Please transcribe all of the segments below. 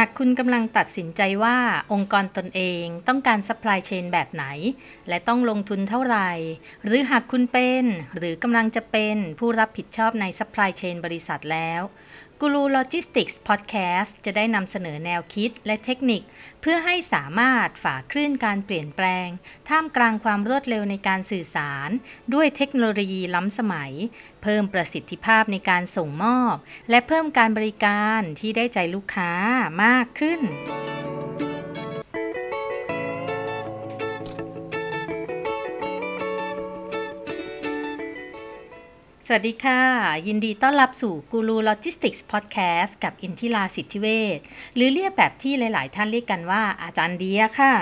ากคุณกำลังตัดสินใจว่าองค์กรตนเองต้องการ supply chain แบบไหน และต้องลงทุนเท่าไหร่ หรือหากคุณเป็น หรือกำลังจะเป็นผู้รับผิดชอบใน supply chain บริษัทแล้ว กูรูโลจิสติกส์พอดแคสต์จะได้นำเสนอแนวคิดและเทคนิค เพื่อให้สามารถฝ่าคลื่นการเปลี่ยนแปลง ท่ามกลางความรวดเร็วในการสื่อสาร ด้วยเทคโนโลยีล้ำสมัย เพิ่มประสิทธิภาพในการส่งมอบ และเพิ่มการบริการที่ได้ใจลูกค้ามากขึ้น สวัสดีค่ะ ยินดีต้อนรับสู่ Guru Logistics Podcast กับอินทิราสิทธิเวชหรือเรียกแบบที่หลาย ๆ ท่านเรียกกันว่าอาจารย์เดียค่ะ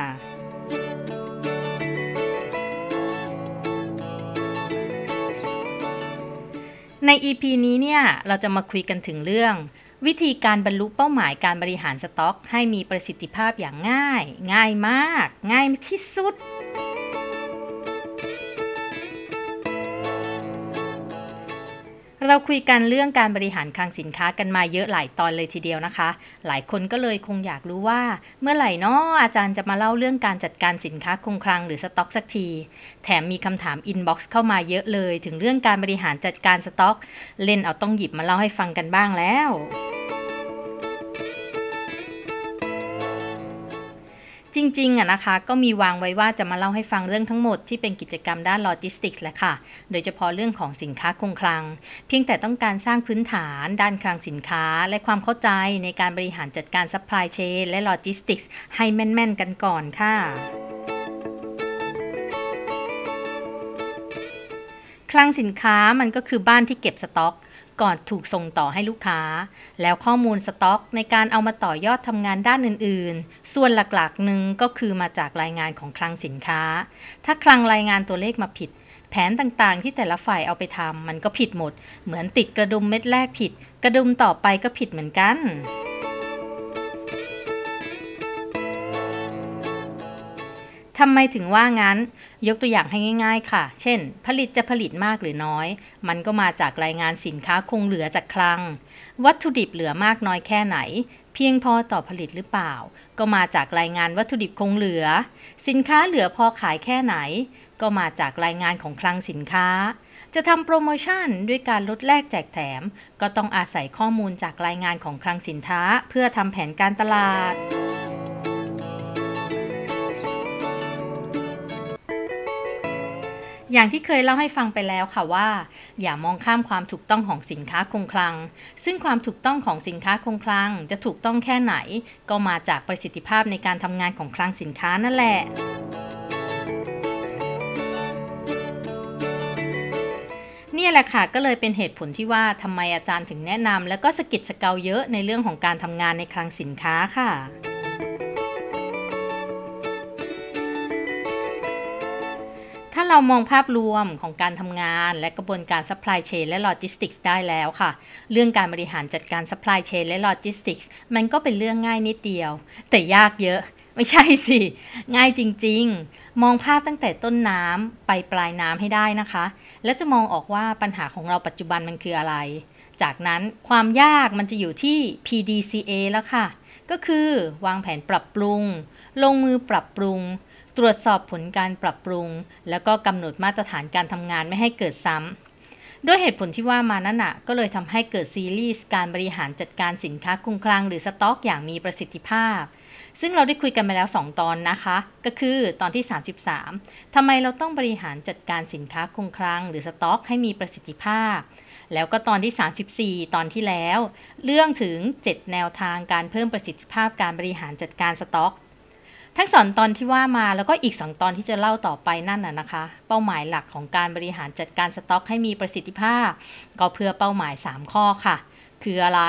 ใน EP นี้เนี่ยเราจะมาคุยกันถึงเรื่อง วิธีการบรรลุเป้าหมายการบริหารสต็อก ให้มีประสิทธิภาพอย่างง่าย ง่ายมาก ง่ายที่สุด เราคุยกันเรื่องการบริหารคลังสินค้ากันมาเยอะหลายตอนเลยทีเดียวนะคะ หลายคนก็เลยคงอยากรู้ว่า เมื่อไหร่นาะอาจารย์จะมาเล่าเรื่องการจัดการสินค้าคงคลังหรือสต็อกสักที แถมมีคำถาม inbox เข้ามาเยอะเลย ถึงเรื่องการบริหารจัดการสต็อก เล่นเอาต้องหยิบมาเล่าให้ฟังกันบ้างแล้ว จริงๆอะนะคะก็มีวางไว้ว่าจะมาเล่าให้ฟังเรื่องทั้งหมดที่เป็นกิจกรรมด้านโลจิสติกส์แหละค่ะ โดยเฉพาะเรื่องของสินค้าคงคลัง เพียงแต่ต้องการสร้างพื้นฐานด้านคลังสินค้า และความเข้าใจในการบริหารจัดการ supply chain และโลจิสติกส์ให้แม่นๆกันก่อนค่ะคลังสินค้ามันก็คือบ้านที่เก็บสต็อก ก่อนถูกส่งต่อให้ลูกค้า แล้วข้อมูลสต็อกในการเอามาต่อยอดทำงานด้านอื่นๆ ส่วนหลักๆหนึ่งก็คือมาจากรายงานของคลังสินค้า ถ้าคลังรายงานตัวเลขมาผิด แผนต่างๆ ที่แต่ละฝ่ายเอาไปทำมันก็ผิดหมด เหมือนติดกระดุมเม็ดแรกผิด กระดุมต่อไปก็ผิดเหมือนกัน ทำไมถึงว่างั้น ยกตัวอย่างให้ง่าย ๆ ค่ะ เช่น ผลิตจะผลิตมากหรือน้อย มันก็มาจากรายงานสินค้าคงเหลือจากคลัง วัตถุดิบเหลือมากน้อยแค่ไหน เพียงพอต่อผลิตหรือเปล่า ก็มาจากรายงานวัตถุดิบคงเหลือ สินค้าเหลือพอขายแค่ไหน ก็มาจากรายงานของคลังสินค้า จะทำโปรโมชั่นด้วยการลดแลกแจกแถม ก็ต้องอาศัยข้อมูลจากรายงานของคลังสินค้า เพื่อทำแผนการตลาด อย่างที่เคยเล่าให้ฟังไปแล้วค่ะว่า อย่ามองข้ามความถูกต้องของสินค้าคงคลัง ซึ่งความถูกต้องของสินค้าคงคลัง จะถูกต้องแค่ไหน ก็มาจากประสิทธิภาพในการทำงานของคลังสินค้านั่นแหละนี่แหละค่ะก็เลยเป็นเหตุผลที่ว่าทำไมอาจารย์ถึงแนะนำแล้วก็สกิดสเกาเยอะในเรื่องของการทำงานในคลังสินค้าค่ะ เรามองภาพรวมของการทำงาน และกระบวนการ supply chain และ logistics ได้แล้วค่ะ เรื่องการบริหารจัดการ supply chain และ logistics มันก็เป็นเรื่องง่ายนิดเดียว แต่ยากเยอะ ไม่ใช่สิ ง่ายจริง ๆ มองภาพตั้งแต่ต้นน้ำไปปลายน้ำให้ได้นะคะ แล้วจะมองออกว่าปัญหาของเราปัจจุบันมันคืออะไร จากนั้นความยากมันจะอยู่ที่ PDCA แล้วค่ะ ก็คือวางแผนปรับปรุง ลงมือปรับปรุง ตรวจสอบผลการปรับปรุง แล้วก็กำหนดมาตรฐานการทำงานไม่ให้เกิดซ้ำด้วยเหตุผลที่ว่ามานั่นน่ะก็เลยทำให้เกิดซีรีส์การบริหารจัดการสินค้าคงคลังหรือสต็อกอย่างมีประสิทธิภาพ ซึ่งเราได้คุยกันมาแล้ว 2 ตอนนะคะ ก็คือตอนที่ 33ทำไมเราต้องบริหารจัดการสินค้าคงคลัง หรือสต็อกให้มีประสิทธิภาพแล้วก็ตอนที่ 34 ตอนที่แล้ว เรื่องถึง 7 แนวทางการเพิ่มประสิทธิภาพการบริหารจัดการสต็อก ทั้งสองตอนที่ว่ามาแล้วก็อีกสองตอนที่จะเล่าต่อไปนั่นน่ะนะคะ เป้าหมายหลักของการบริหารจัดการสต็อกให้มีประสิทธิภาพ ก็เพื่อเป้าหมาย 3 ข้อค่ะ คืออะไร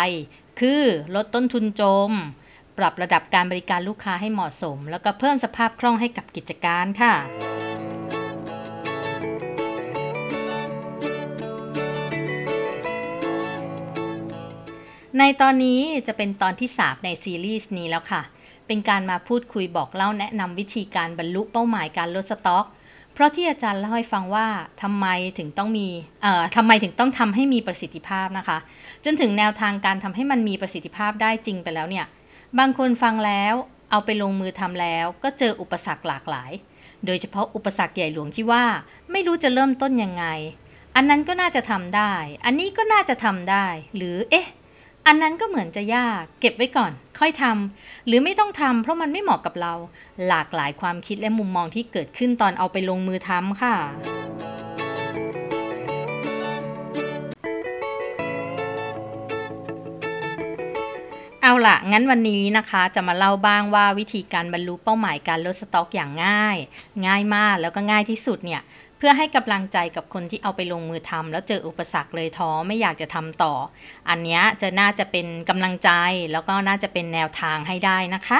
คือลดต้นทุนจม ปรับระดับการบริการลูกค้าให้เหมาะสม แล้วก็เพิ่มสภาพคล่องให้กับกิจการค่ะในตอนนี้จะเป็นตอนที่ 3 ในซีรีส์นี้แล้วค่ะ เป็นการมาพูดคุยบอกเล่าแนะนำวิธีการบรรลุเป้าหมายการลดสต็อก เพราะที่อาจารย์เล่าให้ฟังว่าทำไมถึงต้องมีเอ่อทำไมถึงต้องทำให้มีประสิทธิภาพนะคะ จนถึงแนวทางการทำให้มันมีประสิทธิภาพได้จริงไปแล้วเนี่ย บางคนฟังแล้วเอาไปลงมือทำแล้ว ก็เจออุปสรรคหลากหลาย โดยเฉพาะอุปสรรคใหญ่หลวงที่ว่า ไม่รู้จะเริ่มต้นยังไง อันนั้นก็น่าจะทำได้ อันนี้ก็น่าจะทำได้ หรือเอ๊ะ อันนั้นก็เหมือนจะยากเก็บไว้ก่อน ค่อยทำหรือไม่ต้องทำเพราะมันไม่เหมาะกับเรา หลากหลายความคิดและมุมมองที่เกิดขึ้นตอนเอาไปลงมือทำค่ะเอาล่ะงั้นวันนี้นะคะจะมาเล่าบ้างว่าวิธีการบรรลุเป้าหมายการลดสต็อกอย่างง่าย ง่ายมากแล้วก็ง่ายที่สุดเนี่ย เพื่อให้กำลังใจกับคนที่เอาไปลงมือทำแล้วเจออุปสรรคเลยท้อไม่อยากจะทำต่อ อันนี้จะน่าจะเป็นกำลังใจแล้วก็น่าจะเป็นแนวทางให้ได้นะคะ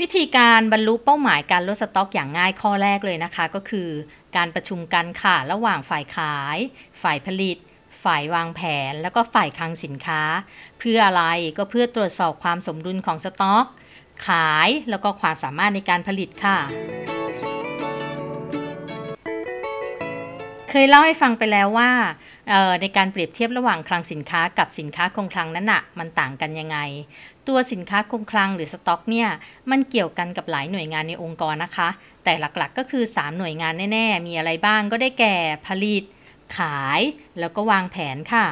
วิธีการบรรลุเป้าหมายการลดสต็อกอย่างง่ายข้อแรกเลยนะคะ ก็คือ การประชุมกันค่ะระหว่างฝ่ายขาย ฝ่ายผลิต ฝ่ายวางแผน แล้วก็ฝ่ายคลังสินค้า เพื่ออะไรก็เพื่อตรวจสอบความสมดุลของสต็อก ขายแล้วก็ความสามารถในการผลิตค่ะ เคยเล่าให้ฟังไปแล้วว่าในการเปรียบเทียบระหว่างคลังสินค้ากับสินค้าคงคลังนั้นนะมันต่างกันยังไง ตัวสินค้าคงคลังหรือสต็อกเนี่ยมันเกี่ยวกันกับหลายหน่วยงานในองค์กรนะคะ แต่หลักๆก็คือ 3 หน่วยงานแน่ ๆ มีอะไรบ้างก็ได้แก่ผลิต ขาย แล้วก็วางแผนค่ะ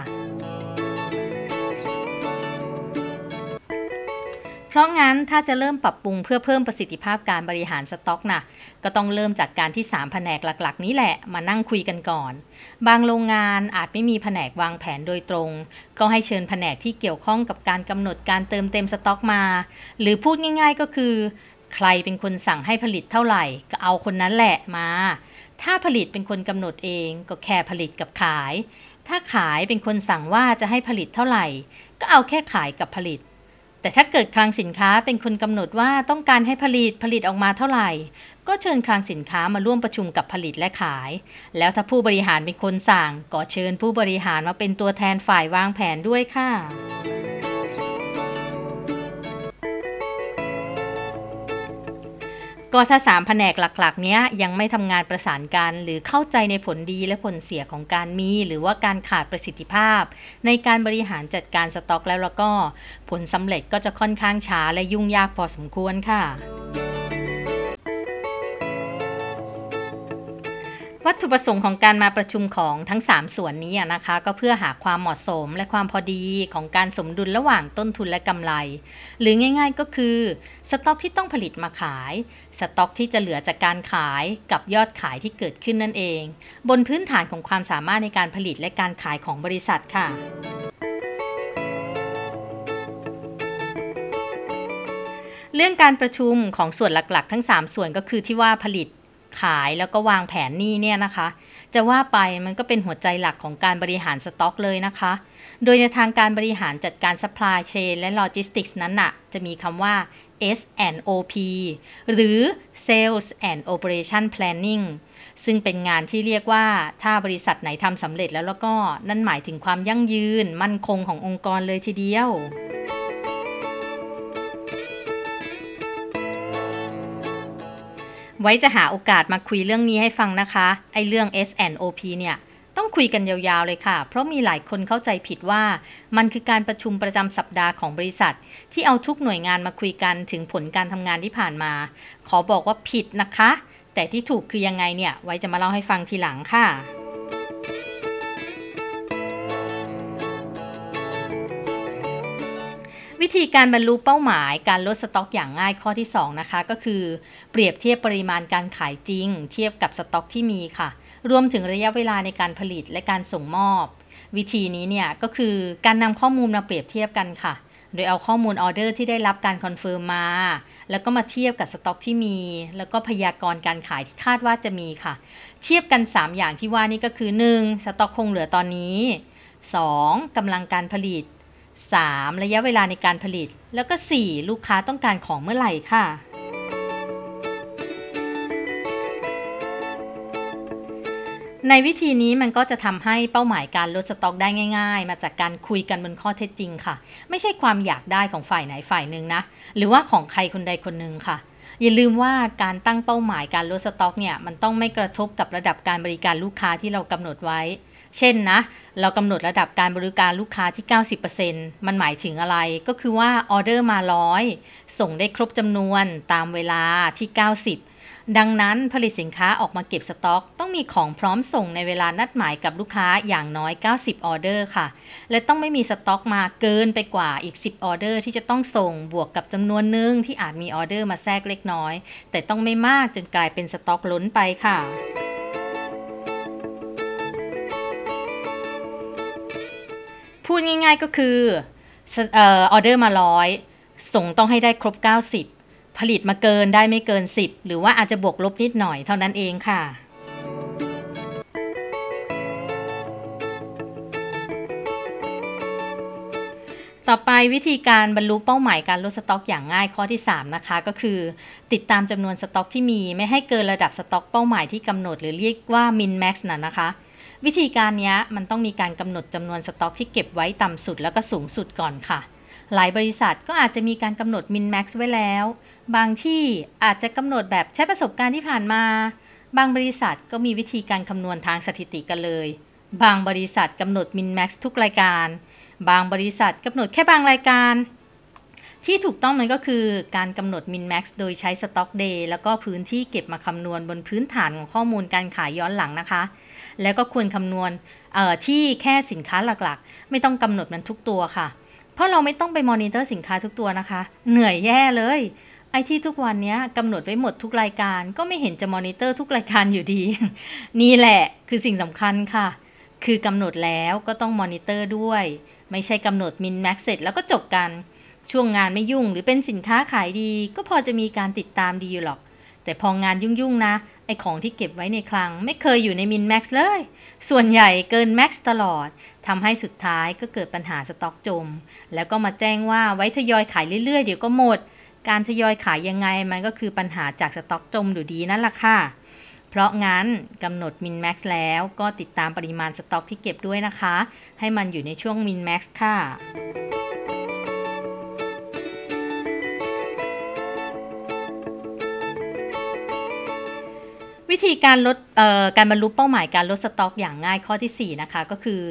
เพราะงั้นถ้าจะเริ่มปรับปรุงเพื่อเพิ่มประสิทธิภาพการบริหารสต็อกนะก็ต้องเริ่มจากการที่ 3 แผนกหลักๆ นี้แหละมานั่งคุยกันก่อน บางโรงงานอาจไม่มีแผนกวางแผนโดยตรง ก็ให้เชิญแผนกที่เกี่ยวข้องกับการกำหนดการเติมเต็มสต็อกมา หรือพูดง่าย ๆ ก็คือ ใครเป็นคนสั่งให้ผลิตเท่าไหร่ก็เอาคนนั้นแหละมา ถ้าผลิตเป็นคนกำหนดเองก็แค่ผลิตกับขาย ถ้าขายเป็นคนสั่งว่าจะให้ผลิตเท่าไหร่ ก็เอาแค่ขายกับผลิต แต่ถ้าเกิดคลังสินค้าเป็นคนกำหนดว่าต้องการให้ผลิตผลิตออกมาเท่าไหร่ ก็เชิญคลังสินค้ามาร่วมประชุมกับผลิตและขาย แล้วถ้าผู้บริหารเป็นคนสั่ง ก็เชิญผู้บริหารมาเป็นตัวแทนฝ่ายวางแผนด้วยค่ะ ก็ถ้า 3 แผนกหลักๆ เนี้ยยังไม่ทำงานประสานกัน หรือเข้าใจในผลดีและผลเสียของการมี หรือว่าการขาดประสิทธิภาพ ในการบริหารจัดการสต็อกแล้วแล้วก็ ผลสำเร็จก็จะค่อนข้างช้าและยุ่งยากพอสมควรค่ะ วัตถุประสงค์ของการมาประชุมของทั้ง 3 ส่วนนี้นะคะ ก็เพื่อหาความเหมาะสมและความพอดีของการสมดุลระหว่างต้นทุนและกำไร หรือง่ายๆก็คือ สต็อกที่ต้องผลิตมาขาย สต็อกที่จะเหลือจากการขายกับยอดขายที่เกิดขึ้นนั่นเอง บนพื้นฐานของความสามารถในการผลิตและการขายของบริษัทค่ะเรื่องการประชุมของส่วนหลักๆ ทั้ง 3 ส่วนก็คือที่ว่าผลิต ขายแล้วก็วางแผนนี่เนี่ยนะคะ จะว่าไปมันก็เป็นหัวใจหลักของการบริหารสต็อกเลยนะคะ โดยในทางการบริหารจัดการ supply chain และ logistics นั้นน่ะ จะมีคำว่า S&OP หรือ Sales and Operation Planning ซึ่งเป็นงานที่เรียกว่าถ้าบริษัทไหนทำสำเร็จแล้วแล้วก็นั่นหมายถึงความยั่งยืนมั่นคงขององค์กรเลยทีเดียว ไว้จะหาโอกาสมาคุยเรื่องนี้ให้ฟังนะคะ ไอเรื่อง S&OP เนี่ย ต้องคุยกันยาวๆเลยค่ะ เพราะมีหลายคนเข้าใจผิดว่า มันคือการประชุมประจำสัปดาห์ของบริษัท ที่เอาทุกหน่วยงานมาคุยกันถึงผลการทำงานที่ผ่านมา ขอบอกว่าผิดนะคะ แต่ที่ถูกคือยังไงเนี่ย ไว้จะมาเล่าให้ฟังทีหลังค่ะ วิธีการบรรลุเป้าหมายการลดสต็อกอย่างง่ายข้อที่ 2 นะคะ ก็คือ เปรียบเทียบปริมาณการขายจริง เทียบกับสต็อกที่มีค่ะ รวมถึงระยะเวลาในการผลิตและการส่งมอบ วิธีนี้เนี่ยก็คือการนำข้อมูลมาเปรียบเทียบกันค่ะ โดยเอาข้อมูลออเดอร์ที่ได้รับการคอนเฟิร์มมา แล้วก็มาเทียบกับสต็อกที่มี แล้วก็พยากรณ์การขายที่คาดว่าจะมีค่ะ เทียบกัน 3 อย่างที่ว่านี่ก็คือ 1. สต็อกคงเหลือตอนนี้ 2. กำลังการผลิต 3. ระยะเวลาในการผลิต แล้วก็ 4. ลูกค้าต้องการของเมื่อไหร่ค่ะ ในวิธีนี้มันก็จะทำให้เป้าหมายการลดสต็อกได้ง่าย ๆ มาจากการคุยกันบนข้อเท็จจริงค่ะ ไม่ใช่ความอยากได้ของฝ่ายไหนฝ่ายหนึ่งนะ หรือว่าของใครคนใดคนหนึ่งค่ะอย่าลืมว่าการตั้งเป้าหมายการลดสต็อกเนี่ยมันต้องไม่กระทบกับระดับการบริการลูกค้าที่เรากำหนดไว้ เช่นนะ เรากำหนดระดับการบริการลูกค้าที่ 90%มันหมายถึงอะไร ก็คือว่าออเดอร์มาร้อยส่งได้ครบจำนวนตามเวลาที่ 90 ดังนั้นผลิตสินค้าออกมาเก็บสต็อก ต้องมีของพร้อมส่งในเวลานัดหมายกับลูกค้าอย่างน้อย 90 ออเดอร์ค่ะ และต้องไม่มีสต็อกมาเกินไปกว่าอีก 10 ออเดอร์ที่จะต้องส่งบวกกับจำนวนหนึ่งที่อาจมีออเดอร์มาแทรกเล็กน้อย แต่ต้องไม่มากจนกลายเป็นสต็อกล้นไปค่ะ พูดง่ายๆก็คือออเดอร์มาร้อยส่งต้องให้ได้ครบ 90 ผลิตมาเกินได้ไม่เกิน 10 หรือว่าอาจจะบวกลบนิดหน่อยเท่านั้นเองค่ะ ต่อไปวิธีการบรรลุเป้าหมายการลดสต็อกอย่างง่ายข้อที่ 3 นะคะ ก็คือ ติดตามจำนวนสต็อกที่มีไม่ให้เกินระดับสต็อกเป้าหมายที่กำหนดหรือเรียกว่า min max นะนะคะ วิธีการนี้มันต้องมีการกำหนดจำนวนสต็อกที่เก็บไว้ต่ำสุดแล้วก็สูงสุดก่อนค่ะ หลายบริษัทก็อาจจะมีการกำหนด min max ไว้แล้ว บางที่อาจจะกำหนดแบบใช้ประสบการณ์ที่ผ่านมา บางบริษัทก็มีวิธีการคำนวณทางสถิติกันเลย บางบริษัทกำหนด min max ทุกรายการ บางบริษัทกำหนดแค่บางรายการที่ถูกต้องมันก็คือการกำหนด min max โดยใช้ stock day แล้วก็พื้นที่เก็บมาคำนวณบนพื้นฐานของข้อมูลการขายย้อนหลังนะคะ แล้วก็ควรคำนวณที่แค่สินค้าหลักๆ ไม่ต้องกำหนดมันทุกตัวค่ะ เพราะเราไม่ต้องไปมอนิเตอร์สินค้าทุกตัวนะคะ เหนื่อยแย่เลย ไอที่ทุกวันนี้กำหนดไว้หมดทุกรายการ ก็ไม่เห็นจะมอนิเตอร์ทุกรายการอยู่ดี นี่แหละคือสิ่งสำคัญค่ะ คือกำหนดแล้วก็ต้องมอนิเตอร์ด้วย ไม่ใช่กำหนด min max เสร็จแล้วก็จบกันช่วงงานไม่ยุ่งหรือเป็นสินค้าขายดี ก็พอจะมีการติดตามดีอยู่หรอก แต่พองานยุ่งๆนะ ไอของที่เก็บไว้ในคลัง ไม่เคยอยู่ใน min max เลย ส่วนใหญ่เกิน max ตลอดทำให้สุดท้ายก็เกิดปัญหาสต็อกจม แล้วก็มาแจ้งว่าไว้ทยอยขายเรื่อยๆ เดี๋ยวก็หมด การทยอยขายยังไงมันก็คือปัญหาจากสต็อกจมอยู่ดีนั่นแหละค่ะ เพราะงั้นกำหนด min max แล้วก็ติดตามปริมาณสต็อกที่เก็บด้วยนะคะ ให้มันอยู่ในช่วง min max ค่ะ วิธีการลดการบรรลุเป้าหมายการลดสต็อกอย่างง่ายข้อที่ 4 นะคะ ก็คือ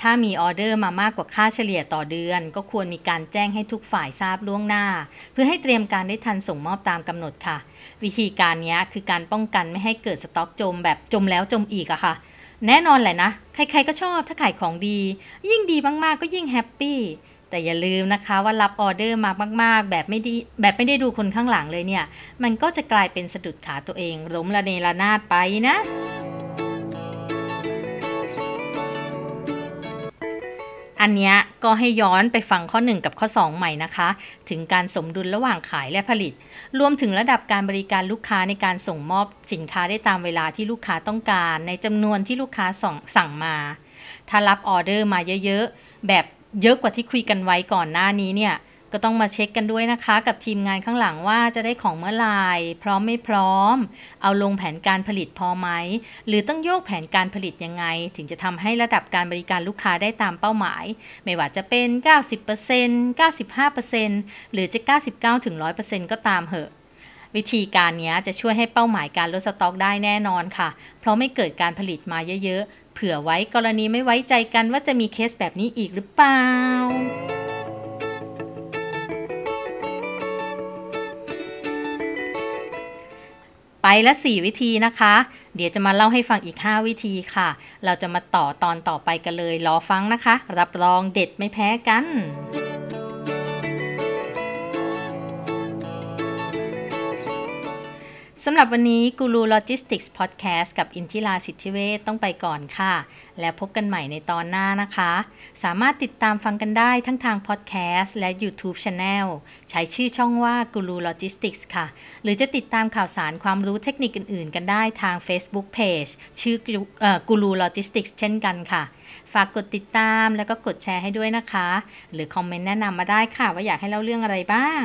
ถ้ามีออเดอร์มามากกว่าค่าเฉลี่ยต่อเดือน ก็ควรมีการแจ้งให้ทุกฝ่ายทราบล่วงหน้า เพื่อให้เตรียมการได้ทันส่งมอบตามกำหนดค่ะ วิธีการนี้คือการป้องกันไม่ให้เกิดสต็อกจมแบบจมแล้วจมอีกอะค่ะ แน่นอนแหละนะ ใครๆก็ชอบถ้าขายของดี ยิ่งดีมากๆก็ยิ่ง happy แต่อย่าลืมนะคะว่ารับออเดอร์มามาก ๆ แบบไม่ดีแบบไม่ได้ดูคนข้างหลังเลยเนี่ย มันก็จะกลายเป็นสะดุดขาตัวเองล้มละเนระนาดไปนะอันนี้ก็ให้ย้อนไปฟังข้อ 1 กับข้อ 2 ใหม่นะคะ ถึงการสมดุลระหว่างขายและผลิต รวมถึงระดับการบริการลูกค้าในการส่งมอบสินค้าได้ตามเวลาที่ลูกค้าต้องการ ในจำนวนที่ลูกค้าส,สั่งมา ถ้ารับออเดอร์มาเยอะๆ แบบ เยอะกว่าที่คุยกันไว้ก่อนหน้านี้เนี่ย ก็ต้องมาเช็คกันด้วยนะคะ กับทีมงานข้างหลังว่าจะได้ของเมื่อไหร่พร้อมไม่พร้อม เอาลงแผนการผลิตพอไหม หรือต้องโยกแผนการผลิตยังไง ถึงจะทำให้ระดับการบริการลูกค้าได้ตามเป้าหมาย ไม่ว่าจะเป็น 90% 95%หรือจะ 99-100%ก็ตามเหอะวิธีการนี้จะช่วยให้เป้าหมายการลดสต็อกได้แน่นอนค่ะ เพราะไม่เกิดการผลิตมาเยอะ เผื่อไว้กรณีไม่ไว้ใจกันว่าจะมีเคสแบบนี้อีกหรือเปล่า ไปละ 4 วิธีนะคะ เดี๋ยวจะมาเล่าให้ฟังอีก 5 วิธีค่ะ เราจะมาต่อตอนต่อไปกันเลย รอฟังนะคะ รับรองเด็ดไม่แพ้กัน สำหรับวันนี้กูรูโลจิสติกส์พอดแคสต์กับอินทิราสิทธิเวทต้องไปก่อนค่ะ แล้วพบกันใหม่ในตอนหน้านะคะ สามารถติดตามฟังกันได้ทั้งทางพอดแคสต์และ YouTube Channel ใช้ชื่อช่องว่ากูรูโลจิสติกส์ค่ะ หรือจะติดตามข่าวสารความรู้เทคนิคอื่นๆ กันได้ทาง Facebook Page ชื่อกูรูโลจิสติกส์เช่นกันค่ะ ฝากกดติดตามแล้วก็กดแชร์ให้ด้วยนะคะ หรือคอมเมนต์แนะนำมาได้ค่ะว่าอยากให้เล่าเรื่องอะไรบ้าง